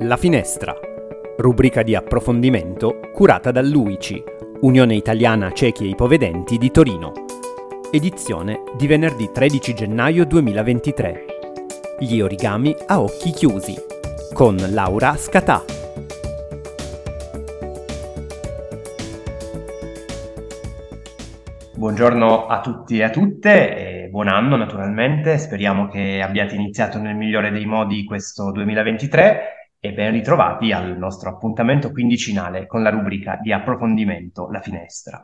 La Finestra, rubrica di approfondimento curata dall'UICI, Unione Italiana Ciechi e Ipovedenti di Torino. Edizione di venerdì 13 gennaio 2023. Gli origami a occhi chiusi, con Laura Scatà. Buongiorno a tutti e a tutte e buon anno naturalmente, speriamo che abbiate iniziato nel migliore dei modi questo 2023 e ben ritrovati al nostro appuntamento quindicinale con la rubrica di approfondimento La Finestra.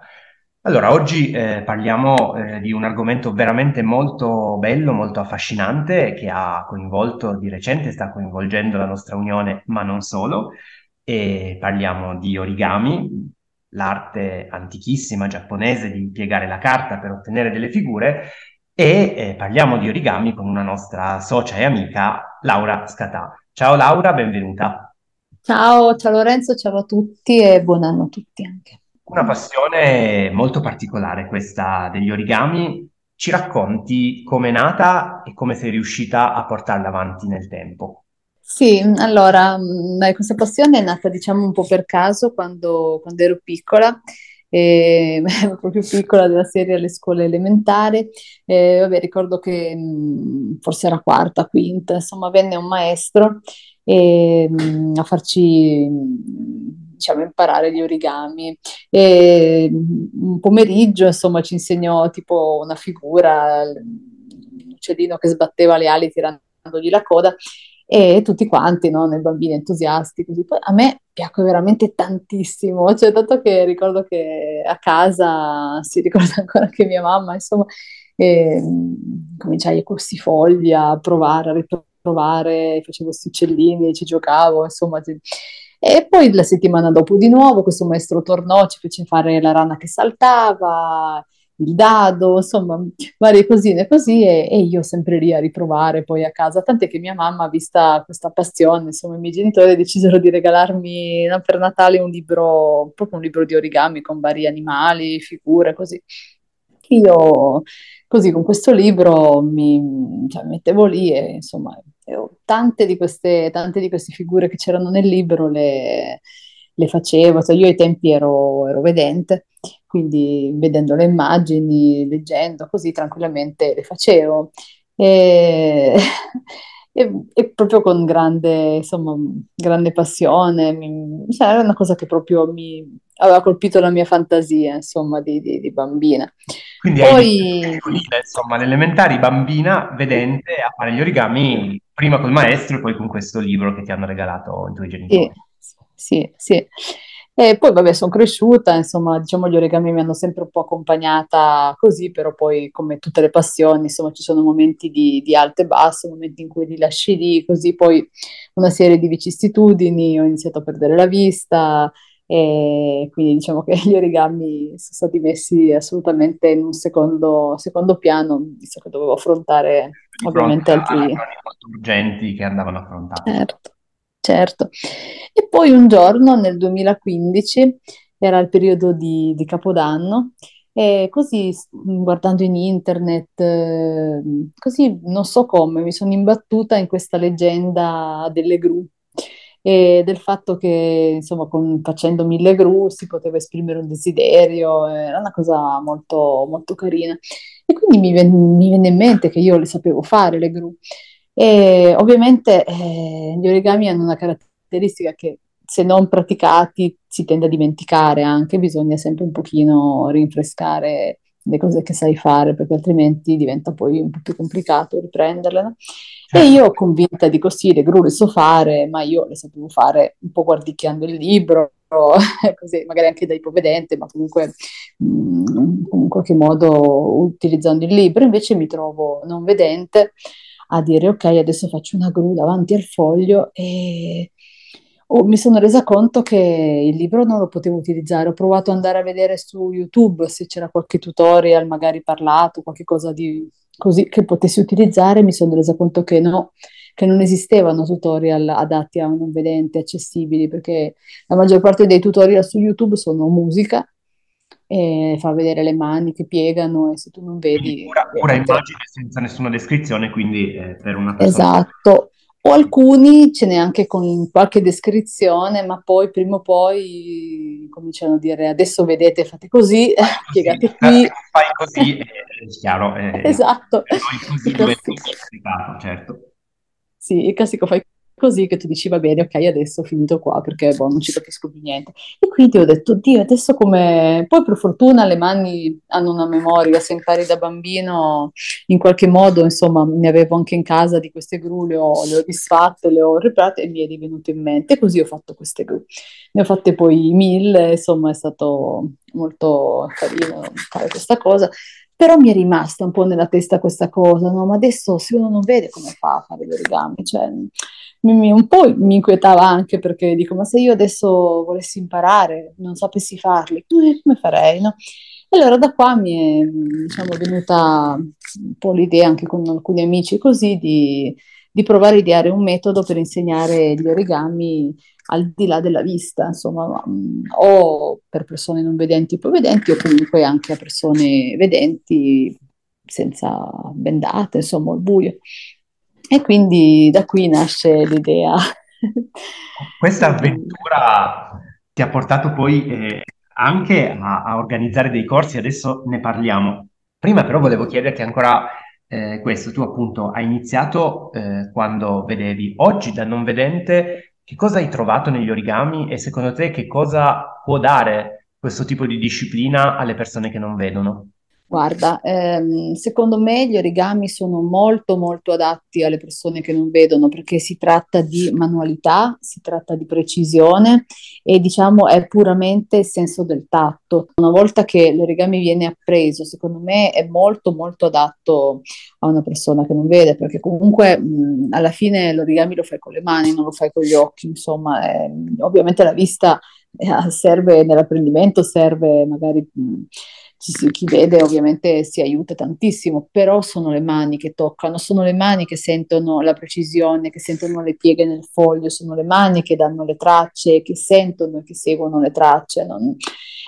Allora, oggi eh, parliamo eh, di un argomento veramente molto bello, molto affascinante, che ha coinvolto di recente, sta coinvolgendo la nostra Unione, ma non solo, e parliamo di origami, l'arte antichissima giapponese di piegare la carta per ottenere delle figure e eh, parliamo di origami con una nostra socia e amica Laura Scatà. Ciao Laura, benvenuta. Ciao, ciao Lorenzo, ciao a tutti e buon anno a tutti anche. Una passione molto particolare questa degli origami. Ci racconti come è nata e come sei riuscita a portarla avanti nel tempo? Sì, allora, beh, questa passione è nata diciamo un po' per caso quando, quando ero piccola, e, proprio piccola della serie alle scuole elementari. E, vabbè, ricordo che mh, forse era quarta, quinta, insomma, venne un maestro e, mh, a farci diciamo, imparare gli origami. E, un pomeriggio, insomma, ci insegnò tipo una figura, un uccellino che sbatteva le ali tirandogli la coda e tutti quanti, no? Nei bambini entusiasti, così. Poi a me piacque veramente tantissimo, cioè tanto che ricordo che a casa, si ricorda ancora che mia mamma, insomma, eh, cominciai a questi fogli a provare, a riprovare, facevo questi uccellini, ci giocavo, insomma. E poi la settimana dopo di nuovo questo maestro tornò, ci fece fare la rana che saltava, il dado, insomma, varie cosine così e, e, io sempre lì a riprovare poi a casa, tant'è che mia mamma, vista questa passione, insomma, i miei genitori decisero di regalarmi per Natale un libro, proprio un libro di origami con vari animali, figure, così. Io così con questo libro mi cioè, mettevo lì e insomma tante di queste, tante di queste figure che c'erano nel libro le, le facevo, cioè, io ai tempi ero, ero vedente quindi vedendo le immagini, leggendo così tranquillamente le facevo. E, e, e proprio con grande, insomma, grande passione, mi, cioè, era una cosa che proprio mi aveva colpito la mia fantasia, insomma, di, di, di bambina. Quindi Poi... hai insomma, all'elementari bambina vedente a fare gli origami prima col maestro e poi con questo libro che ti hanno regalato i tuoi genitori. Sì, sì, sì. E poi, vabbè, sono cresciuta, insomma, diciamo, gli origami mi hanno sempre un po' accompagnata così, però poi, come tutte le passioni, insomma, ci sono momenti di, di alto e basso, momenti in cui li lasci lì, così poi una serie di vicissitudini, ho iniziato a perdere la vista, e quindi diciamo che gli origami sono stati messi assolutamente in un secondo, secondo piano, visto che dovevo affrontare ovviamente altri... urgenti che andavano affrontati. Certo certo. E poi un giorno nel 2015 era il periodo di, di Capodanno e così guardando in internet, eh, così non so come, mi sono imbattuta in questa leggenda delle gru e del fatto che insomma con, facendo mille gru si poteva esprimere un desiderio, era una cosa molto, molto carina. E quindi mi, ven- mi venne in mente che io le sapevo fare le gru. E ovviamente eh, gli origami hanno una caratteristica che se non praticati si tende a dimenticare anche, bisogna sempre un pochino rinfrescare le cose che sai fare perché altrimenti diventa poi un po' più complicato riprenderle. No? E certo. io convinta di così, le gru le so fare, ma io le sapevo fare un po' guardicchiando il libro, così, magari anche da ipovedente, ma comunque mh, mm, in qualche modo utilizzando il libro, invece mi trovo non vedente a dire ok, adesso faccio una gru davanti al foglio e oh, mi sono resa conto che il libro non lo potevo utilizzare. Ho provato ad andare a vedere su YouTube se c'era qualche tutorial, magari parlato, qualche cosa di così che potessi utilizzare. Mi sono resa conto che no, che non esistevano tutorial adatti a un non vedente, accessibili, perché la maggior parte dei tutorial su YouTube sono musica e fa vedere le mani che piegano e se tu non vedi... Pura, pura immagine senza nessuna descrizione, quindi eh, per una persona... Esatto, o alcuni ce n'è anche con qualche descrizione, ma poi prima o poi cominciano a dire adesso vedete, fate così, piegate qui. Fai così, è chiaro. È, esatto. È così dove è certo. Sì, il classico fai così che tu dici va bene, ok, adesso ho finito qua perché boh, non ci capisco più niente. E quindi ho detto, Dio, adesso come... Poi per fortuna le mani hanno una memoria, se impari da bambino in qualche modo, insomma, ne avevo anche in casa di queste gru, le ho, le ho disfatte, le ho riprate e mi è divenuto in mente, così ho fatto queste gru. Ne ho fatte poi mille, insomma è stato molto carino fare questa cosa. Però mi è rimasta un po' nella testa questa cosa, no? Ma adesso se uno non vede come fa a fare l'origami, cioè mi, un po' mi inquietava anche perché dico, ma se io adesso volessi imparare, non sapessi farli, come, come farei, no? E allora da qua mi è diciamo, venuta un po' l'idea anche con alcuni amici così di, di provare a ideare un metodo per insegnare gli origami al di là della vista, insomma, o per persone non vedenti o vedenti o comunque anche a persone vedenti senza bendate, insomma, al buio. E quindi da qui nasce l'idea. Questa avventura ti ha portato poi eh, anche a, a, organizzare dei corsi, adesso ne parliamo. Prima però volevo chiederti ancora eh, questo, tu appunto hai iniziato eh, quando vedevi, oggi da non vedente che cosa hai trovato negli origami e secondo te che cosa può dare questo tipo di disciplina alle persone che non vedono? Guarda, ehm, secondo me gli origami sono molto molto adatti alle persone che non vedono perché si tratta di manualità, si tratta di precisione e diciamo è puramente il senso del tatto. Una volta che l'origami viene appreso, secondo me è molto molto adatto a una persona che non vede perché comunque mh, alla fine l'origami lo fai con le mani, non lo fai con gli occhi, insomma, è, ovviamente la vista eh, serve nell'apprendimento, serve magari... Mh, chi vede ovviamente si aiuta tantissimo, però sono le mani che toccano, sono le mani che sentono la precisione, che sentono le pieghe nel foglio, sono le mani che danno le tracce, che sentono e che seguono le tracce. Non...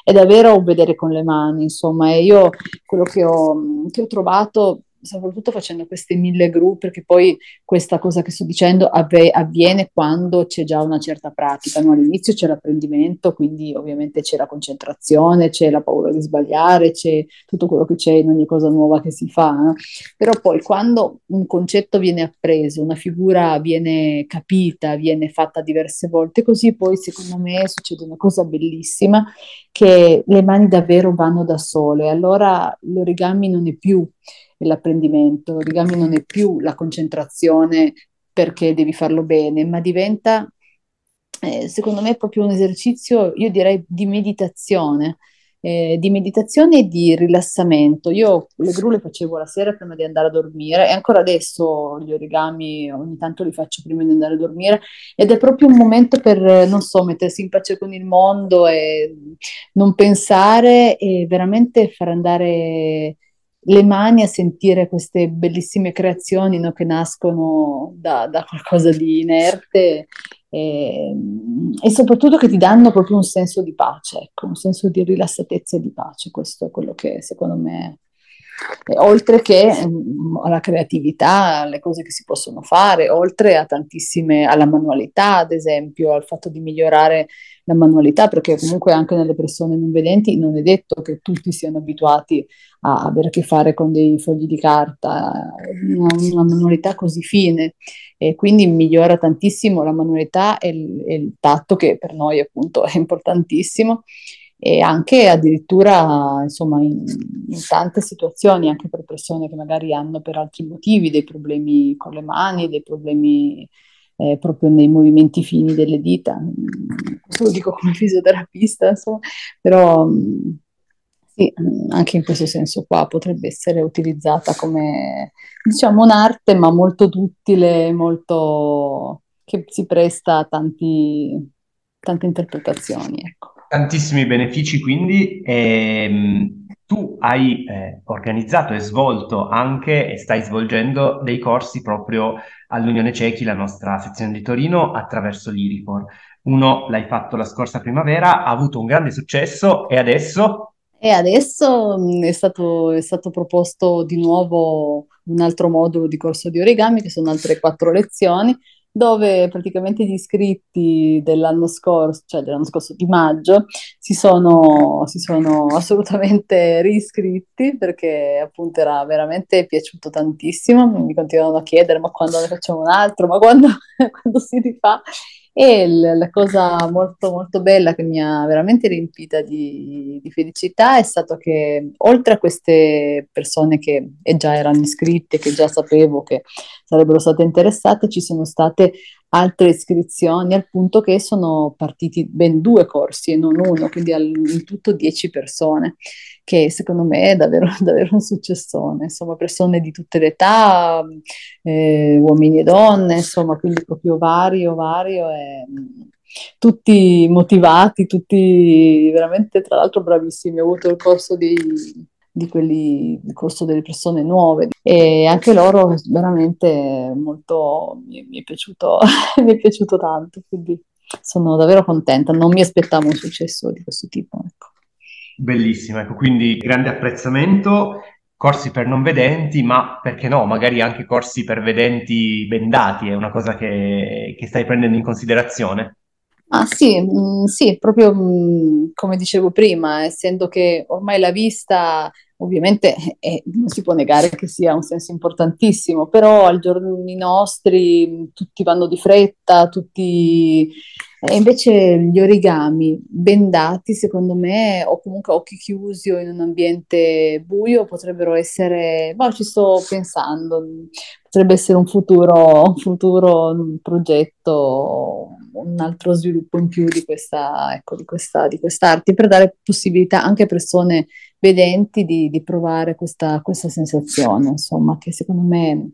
È davvero vedere con le mani, insomma, e io quello che ho, che ho trovato soprattutto facendo queste mille gru, perché poi questa cosa che sto dicendo avve- avviene quando c'è già una certa pratica. No? All'inizio c'è l'apprendimento, quindi ovviamente c'è la concentrazione, c'è la paura di sbagliare, c'è tutto quello che c'è in ogni cosa nuova che si fa. No? Però poi quando un concetto viene appreso, una figura viene capita, viene fatta diverse volte, così poi secondo me succede una cosa bellissima che le mani davvero vanno da sole. Allora l'origami non è più l'apprendimento, l'origami non è più la concentrazione perché devi farlo bene, ma diventa, eh, secondo me, proprio un esercizio, io direi, di meditazione. Eh, di meditazione e di rilassamento. Io le gru le facevo la sera prima di andare a dormire e ancora adesso gli origami ogni tanto li faccio prima di andare a dormire ed è proprio un momento per, non so, mettersi in pace con il mondo e non pensare e veramente far andare le mani a sentire queste bellissime creazioni no, che nascono da, da, qualcosa di inerte e, e, soprattutto che ti danno proprio un senso di pace, ecco, un senso di rilassatezza e di pace. Questo è quello che secondo me oltre che um, alla creatività, alle cose che si possono fare, oltre a tantissime, alla manualità, ad esempio, al fatto di migliorare la manualità, perché comunque anche nelle persone non vedenti non è detto che tutti siano abituati a avere a che fare con dei fogli di carta, una, una manualità così fine. E quindi migliora tantissimo la manualità e il, e il tatto che per noi appunto è importantissimo e anche addirittura insomma in, in, tante situazioni anche per persone che magari hanno per altri motivi dei problemi con le mani, dei problemi eh, proprio nei movimenti fini delle dita. Questo lo dico come fisioterapista, insomma, però sì, anche in questo senso qua potrebbe essere utilizzata come diciamo un'arte ma molto duttile, molto che si presta a tanti, tante interpretazioni. Ecco. Tantissimi benefici quindi. Ehm, tu hai eh, organizzato e svolto anche e stai svolgendo dei corsi proprio all'Unione Cechi, la nostra sezione di Torino, attraverso l'Irifor. Uno l'hai fatto la scorsa primavera, ha avuto un grande successo e adesso? E adesso mh, è stato, è stato proposto di nuovo un altro modulo di corso di origami, che sono altre quattro lezioni, dove praticamente gli iscritti dell'anno scorso, cioè dell'anno scorso di maggio, si sono, si sono assolutamente riscritti perché appunto era veramente piaciuto tantissimo, mi continuavano a chiedere ma quando ne facciamo un altro, ma quando, quando si rifà. E la cosa molto, molto bella che mi ha veramente riempita di, di, felicità è stato che oltre a queste persone che già erano iscritte, che già sapevo che sarebbero state interessate, ci sono state altre iscrizioni al punto che sono partiti ben due corsi e non uno, quindi in tutto dieci persone, che secondo me è davvero, davvero un successone, insomma persone di tutte le età, eh, uomini e donne, insomma quindi proprio vario, vario e tutti motivati, tutti veramente tra l'altro bravissimi. Ho avuto il corso di di quelli il corso delle persone nuove. E anche loro veramente molto mi, mi, è piaciuto mi è piaciuto tanto quindi sono davvero contenta. Non mi aspettavo un successo di questo tipo ecco. bellissimo ecco quindi grande apprezzamento. Corsi per non vedenti ma perché no magari anche corsi per vedenti bendati è una cosa che, che stai prendendo in considerazione Ah sì, mh, sì, proprio mh, come dicevo prima, essendo che ormai la vista ovviamente eh, non si può negare che sia un senso importantissimo, però al giorni nostri tutti vanno di fretta, tutti... E invece gli origami bendati, secondo me, o comunque occhi chiusi o in un ambiente buio, potrebbero essere, boh, ci sto pensando, potrebbe essere un futuro, un futuro un progetto, un altro sviluppo in più di questa, ecco, di questa, di quest'arte, per dare possibilità anche a persone vedenti di, di provare questa, questa, sensazione, insomma, che secondo me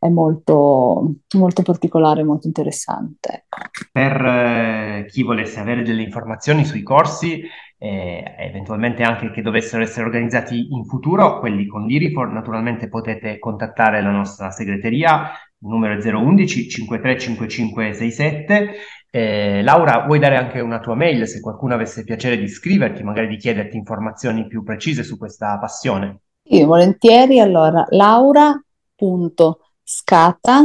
è molto, molto particolare, molto interessante. Ecco. Per eh, chi volesse avere delle informazioni sui corsi, eh, eventualmente anche che dovessero essere organizzati in futuro, quelli con l'IRIFOR, naturalmente potete contattare la nostra segreteria, il numero è 011 535567 eh, Laura, vuoi dare anche una tua mail se qualcuno avesse piacere di scriverti, magari di chiederti informazioni più precise su questa passione? Sì, volentieri. Allora, laura.scata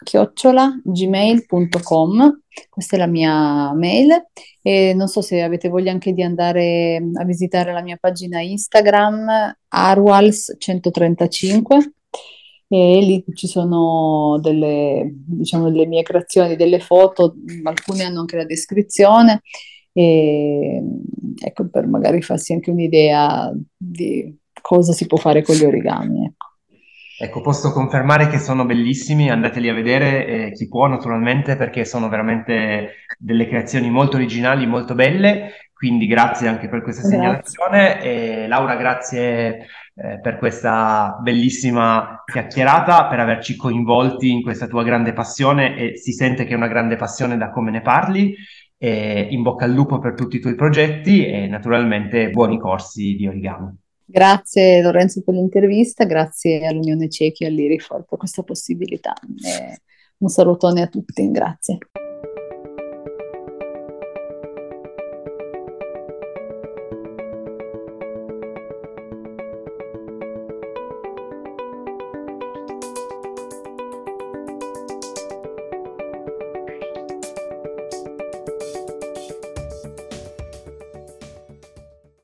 chiocciola gmail.com questa è la mia mail e non so se avete voglia anche di andare a visitare la mia pagina Instagram arwals135 e lì ci sono delle, diciamo, delle mie creazioni, delle foto, alcune hanno anche la descrizione, e, ecco, per magari farsi anche un'idea di cosa si può fare con gli origami. Ecco. Ecco, posso confermare che sono bellissimi, andateli a vedere, eh, chi può naturalmente, perché sono veramente delle creazioni molto originali, molto belle, quindi grazie anche per questa segnalazione. Laura, grazie eh, per questa bellissima chiacchierata, per averci coinvolti in questa tua grande passione e si sente che è una grande passione da come ne parli. E in bocca al lupo per tutti i tuoi progetti e naturalmente buoni corsi di origami. Grazie Lorenzo per l'intervista, grazie all'Unione Cechi e all'Irifor per questa possibilità. E un salutone a tutti, grazie.